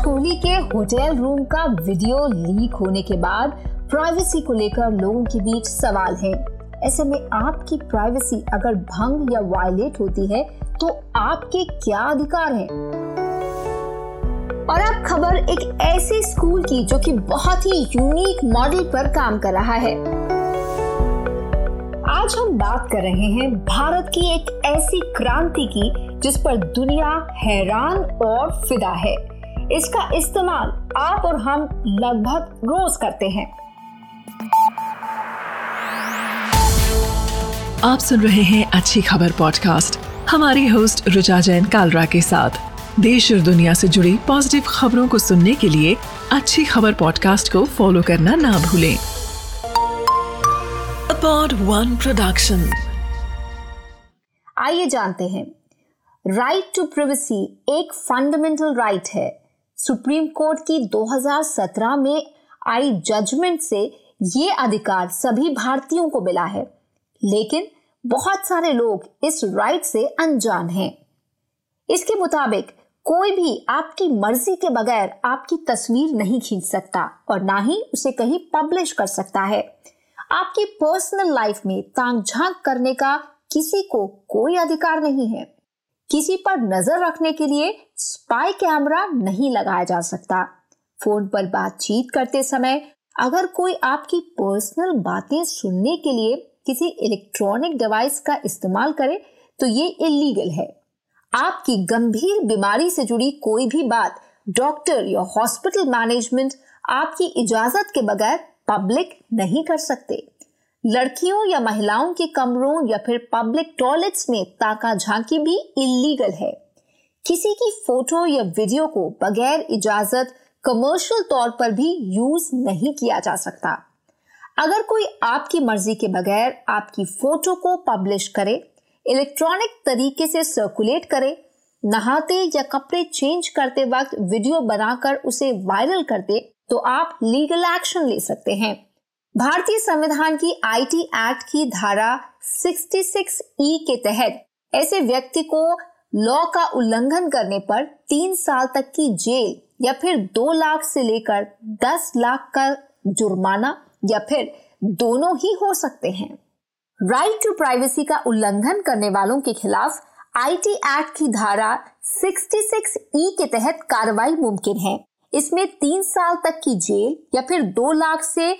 कोहली के hotel room का video leak होने के बाद प्राइवेसी को लेकर लोगों के बीच सवाल है। ऐसे में आपकी प्राइवेसी अगर भंग या वायलेट होती है तो आपके क्या अधिकार हैं? और अब खबर एक ऐसे स्कूल की जो कि बहुत ही यूनिक मॉडल पर काम कर रहा है। आज हम बात कर रहे हैं भारत की एक ऐसी क्रांति की, जिस पर दुनिया हैरान और फिदा है। इसका इस्तेमाल आप और हम लगभग रोज करते हैं। आप सुन रहे हैं अच्छी खबर पॉडकास्ट हमारी होस्ट रुचा जैन कालरा के साथ। देश और दुनिया से जुड़ी पॉजिटिव खबरों को सुनने के लिए अच्छी खबर पॉडकास्ट को फॉलो करना ना भूलें। पॉड वन प्रोडक्शन आइए जानते हैं। राइट टू प्रिवेसी एक फंडामेंटल राइट है। सुप्रीम कोर्ट की 2017 में आई जजमेंट से ये अधिकार सभी भारतीयों को मिला है। लेकिन बहुत सारे लोग इस राइट से अनजान हैं। इसके मुताबिक कोई भी आपकी मर्ज़ी के बगैर आपकी तस्वीर नहीं खींच सकता और ना ही उसे कहीं पब्लिश कर सकता है। आपकी पर्सनल लाइफ में तांग झाँक करने का किसी को कोई अधिकार नहीं है। किसी पर नज़र रखने के लिए स्पाई कैमरा नहीं लगाया जा सकता। फ़ोन पर बातचीत करते समय अगर कोई आपकी पर्सनल बातें सुनने के लिए किसी इलेक्ट्रॉनिक डिवाइस का इस्तेमाल करे तो ये इलीगल है। आपकी गंभीर बीमारी से जुड़ी कोई भी बात डॉक्टर या हॉस्पिटल मैनेजमेंट आपकी इजाज़त के बगैर पब्लिक नहीं कर सकते। लड़कियों या महिलाओं के कमरों या फिर पब्लिक टॉयलेट्स में ताका झांकी भी इलीगल है। किसी की फ़ोटो या वीडियो को बगैर इजाज़त कमर्शियल तौर पर भी यूज़ नहीं किया जा सकता। अगर कोई आपकी मर्ज़ी के बगैर आपकी फ़ोटो को पब्लिश करे इलेक्ट्रॉनिक तरीके से सर्कुलेट करे, नहाते या कपड़े चेंज करते वक्त वीडियो बनाकर उसे वायरल करते तो आप लीगल एक्शन ले सकते हैं। भारतीय संविधान की आईटी एक्ट की धारा 66 ई के तहत ऐसे व्यक्ति को लॉ का उल्लंघन करने पर तीन साल तक की जेल या फिर दो लाख से लेकर दस लाख का जुर्माना या फिर दोनों ही हो सकते हैं। राइट टू प्राइवेसी का उल्लंघन करने वालों के खिलाफ आईटी एक्ट की धारा 66 ई के तहत कार्रवाई मुमकिन है। इसमें तीन साल तक की जेल या फिर दो लाख से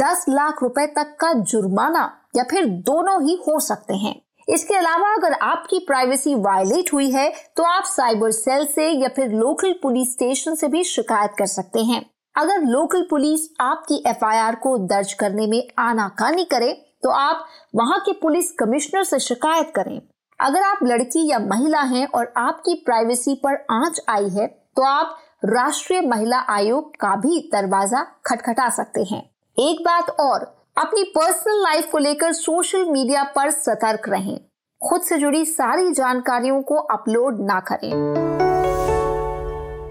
दस लाख रुपए तक का जुर्माना या फिर दोनों ही हो सकते हैं। इसके अलावा अगर आपकी प्राइवेसी वायलेट हुई है तो आप साइबर सेल से या फिर लोकल पुलिस स्टेशन से भी शिकायत कर सकते हैं। अगर लोकल पुलिस आपकी एफआईआर को दर्ज करने में आनाकानी करे तो आप वहाँ के पुलिस कमिश्नर से शिकायत करें। अगर आप लड़की या महिला हैं और आपकी प्राइवेसी पर आँच आई है तो आप राष्ट्रीय महिला आयोग का भी दरवाज़ा खटखटा सकते हैं। एक बात और, अपनी पर्सनल लाइफ को लेकर सोशल मीडिया पर सतर्क रहें। खुद से जुड़ी सारी जानकारियों को अपलोड ना करें।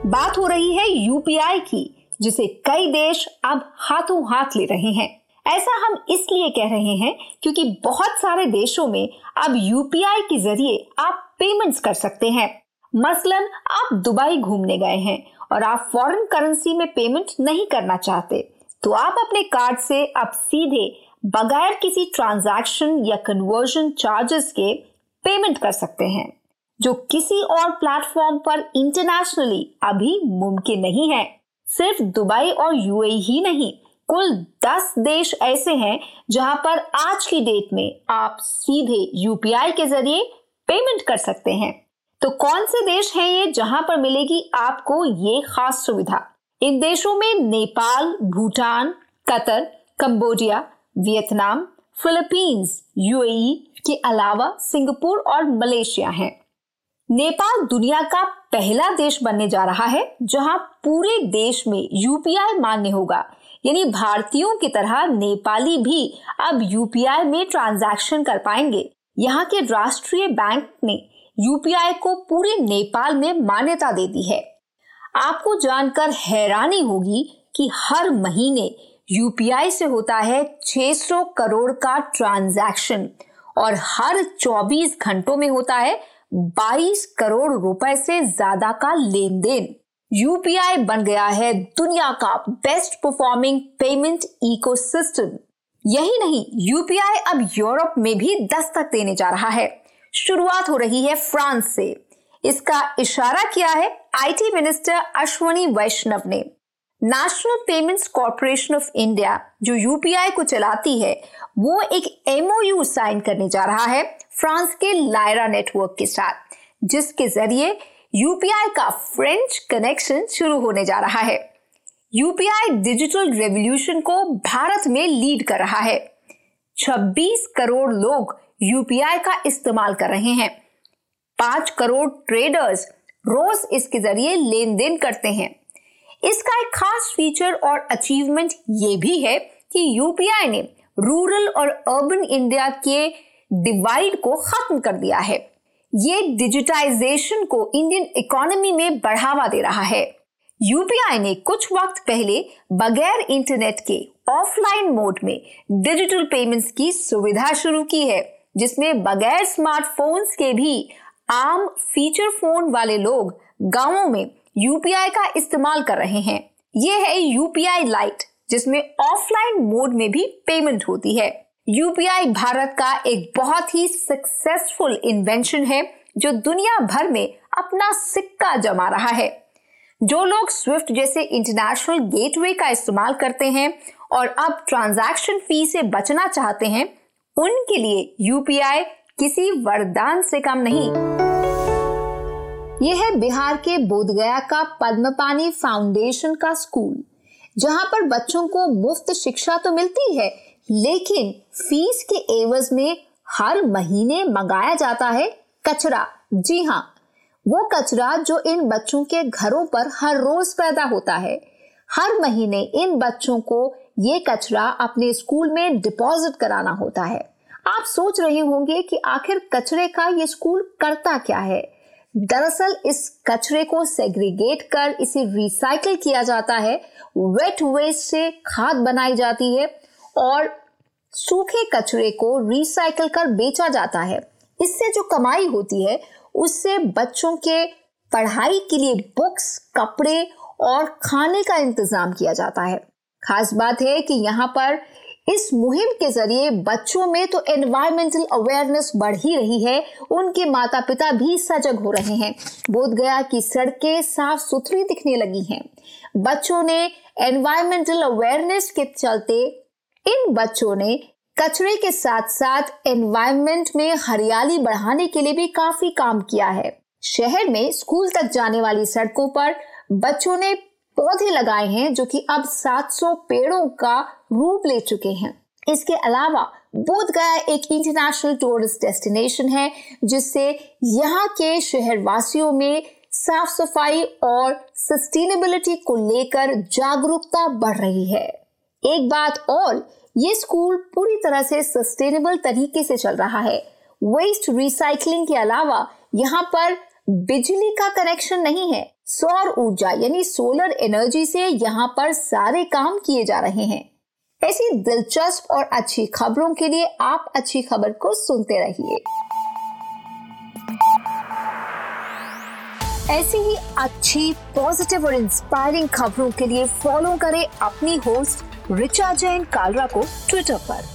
बात हो रही है यूपीआई की, जिसे कई देश अब हाथों हाथ ले रहे हैं। ऐसा हम इसलिए कह रहे हैं क्योंकि बहुत सारे देशों में अब यूपीआई के ज़रिए आप पेमेंट्स कर सकते हैं। मसलन, आप दुबई घूमने गए हैं। और आप फॉरेन करेंसी में पेमेंट नहीं करना चाहते तो आप अपने कार्ड से अब सीधे बगैर किसी ट्रांजैक्शन या कन्वर्जन चार्जेस के पेमेंट कर सकते हैं, जो किसी और प्लेटफॉर्म पर इंटरनेशनली अभी मुमकिन नहीं है। सिर्फ़ दुबई और यूएई ही नहीं, कुल दस देश ऐसे हैं जहाँ पर आज की डेट में आप सीधे यूपीआई के ज़रिए पेमेंट कर सकते हैं। तो कौन से देश हैं ये जहाँ पर मिलेगी आपको ये खास सुविधा? इन देशों में Nepal, Bhutan, Qatar, Cambodia, Vietnam, Philippines, UAE के अलावा सिंगापुर और मलेशिया हैं। नेपाल दुनिया का पहला देश बनने जा रहा है, जहाँ पूरे देश में यूपीआई मान्य होगा। यानी भारतीयों की तरह नेपाली भी अब यूपीआई में ट्रांजैक्शन कर पाएँगे। यहाँ के राष्ट्रीय बैंक ने यूपीआई को पूरे नेपाल में मान्यता दे दी है। आपको जानकर हैरानी होगी कि हर महीने यूपीआई से होता है 600 करोड़ का ट्रांजैक्शन और हर 24 घंटों में होता है 22 करोड़ रुपए से ज़्यादा का लेन देन यूपीआई बन गया है दुनिया का बेस्ट परफॉर्मिंग पेमेंट इकोसिस्टम यही नहीं, यूपीआई अब यूरोप में भी दस्तक देने जा रहा है। शुरुआत हो रही है फ्रांस से। इसका इशारा किया है आईटी मिनिस्टर अश्वनी वैष्णव ने। National Payments Corporation of India जो यूपीआई को चलाती है, वो एक एमओयू साइन करने जा रहा है फ्रांस के लायरा नेटवर्क के साथ, जिसके ज़रिए यूपीआई का फ्रेंच कनेक्शन शुरू होने जा रहा है। यूपीआई डिजिटल रेवोल्यूशन को भारत में लीड कर रहा है। 26 करोड़ लोग यूपीआई का इस्तेमाल कर रहे हैं। पाँच करोड़ ट्रेडर्स रोज इसके ज़रिए लेन देन करते हैं। इसका एक खास फीचर और अचीवमेंट ये भी है कि यूपीआई ने रूरल और अर्बन इंडिया के डिवाइड को खत्म कर दिया है। ये डिजिटाइजेशन को इंडियन इकोनॉमी में बढ़ावा दे रहा है। यूपीआई ने कुछ वक्त पहले बगैर इंटरनेट के ऑफलाइन मोड में डिजिटल पेमेंट्स की सुविधा शुरू की है। जिसमें बगैर स्मार्टफोन्स के भी आम फीचर फ़ोन वाले लोग गाँवों में यूपीआई का इस्तेमाल कर रहे हैं। ये है यूपीआई लाइट जिसमें ऑफलाइन मोड में भी पेमेंट होती है। यूपीआई भारत का एक बहुत ही सक्सेसफुल इन्वेंशन है, जो दुनिया भर में अपना सिक्का जमा रहा है। जो लोग स्विफ्ट जैसे इंटरनेशनल गेटवे का इस्तेमाल करते हैं और अब ट्रांजैक्शन फ़ी से बचना चाहते हैं उनके लिए यूपीआई किसी वरदान से कम नहीं। यह है बिहार के बोधगया का पद्मपानी फाउंडेशन का स्कूल, जहाँ पर बच्चों को मुफ़्त शिक्षा तो मिलती है, लेकिन फ़ीस के एवज में हर महीने मंगाया जाता है कचरा। जी हाँ वो कचरा जो इन बच्चों के घरों पर हर रोज पैदा होता है। हर महीने इन बच्चों को ये कचरा अपने स्कूल में डिपॉजिट कराना होता है। आप सोच रहे होंगे कि आखिर कचरे का ये स्कूल करता क्या है? दरअसल इस कचरे को सेग्रीगेट कर इसे रिसाइकल किया जाता है। वेट वेस्ट से खाद बनाई जाती है और सूखे कचरे को रिसाइकल कर बेचा जाता है। इससे जो कमाई होती है, उससे बच्चों के पढ़ाई के लिए बुक्स कपड़े और खाने का इंतज़ाम किया जाता है। खास बात है कि यहाँ पर इस मुहिम के ज़रिए बच्चों में तो एनवायरमेंटल अवेयरनेस बढ़ ही रही है। उनके माता पिता भी सजग हो रहे हैं। बोध गया की सड़कें साफ़ सुथरी दिखने लगी हैं। बच्चों ने एनवायरमेंटल अवेयरनेस के चलते इन बच्चों ने कचरे के साथ साथ एनवायरमेंट में हरियाली बढ़ाने के लिए भी काफ़ी काम किया है। शहर में स्कूल तक जाने वाली सड़कों पर बच्चों ने पौधे लगाए हैं जो कि अब 700 पेड़ों का रूप ले चुके हैं। इसके अलावा बोध गया एक इंटरनेशनल टूरिस्ट डेस्टिनेशन है, जिससे यहाँ के शहर वासियों में साफ़ सफ़ाई और सस्टेनेबिलिटी को लेकर जागरूकता बढ़ रही है। एक बात और, ये स्कूल पूरी तरह से सस्टेनेबल तरीके से चल रहा है। वेस्ट रिसाइकलिंग के अलावा यहाँ पर बिजली का कनेक्शन नहीं है। सौर ऊर्जा यानी सोलर एनर्जी से यहाँ पर सारे काम किए जा रहे हैं। ऐसी दिलचस्प और अच्छी खबरों के लिए आप अच्छी खबर को सुनते रहिए। ऐसी ही अच्छी पॉजिटिव और इंस्पायरिंग खबरों के लिए फॉलो करें अपनी होस्ट रिचा जैन कालरा को ट्विटर पर।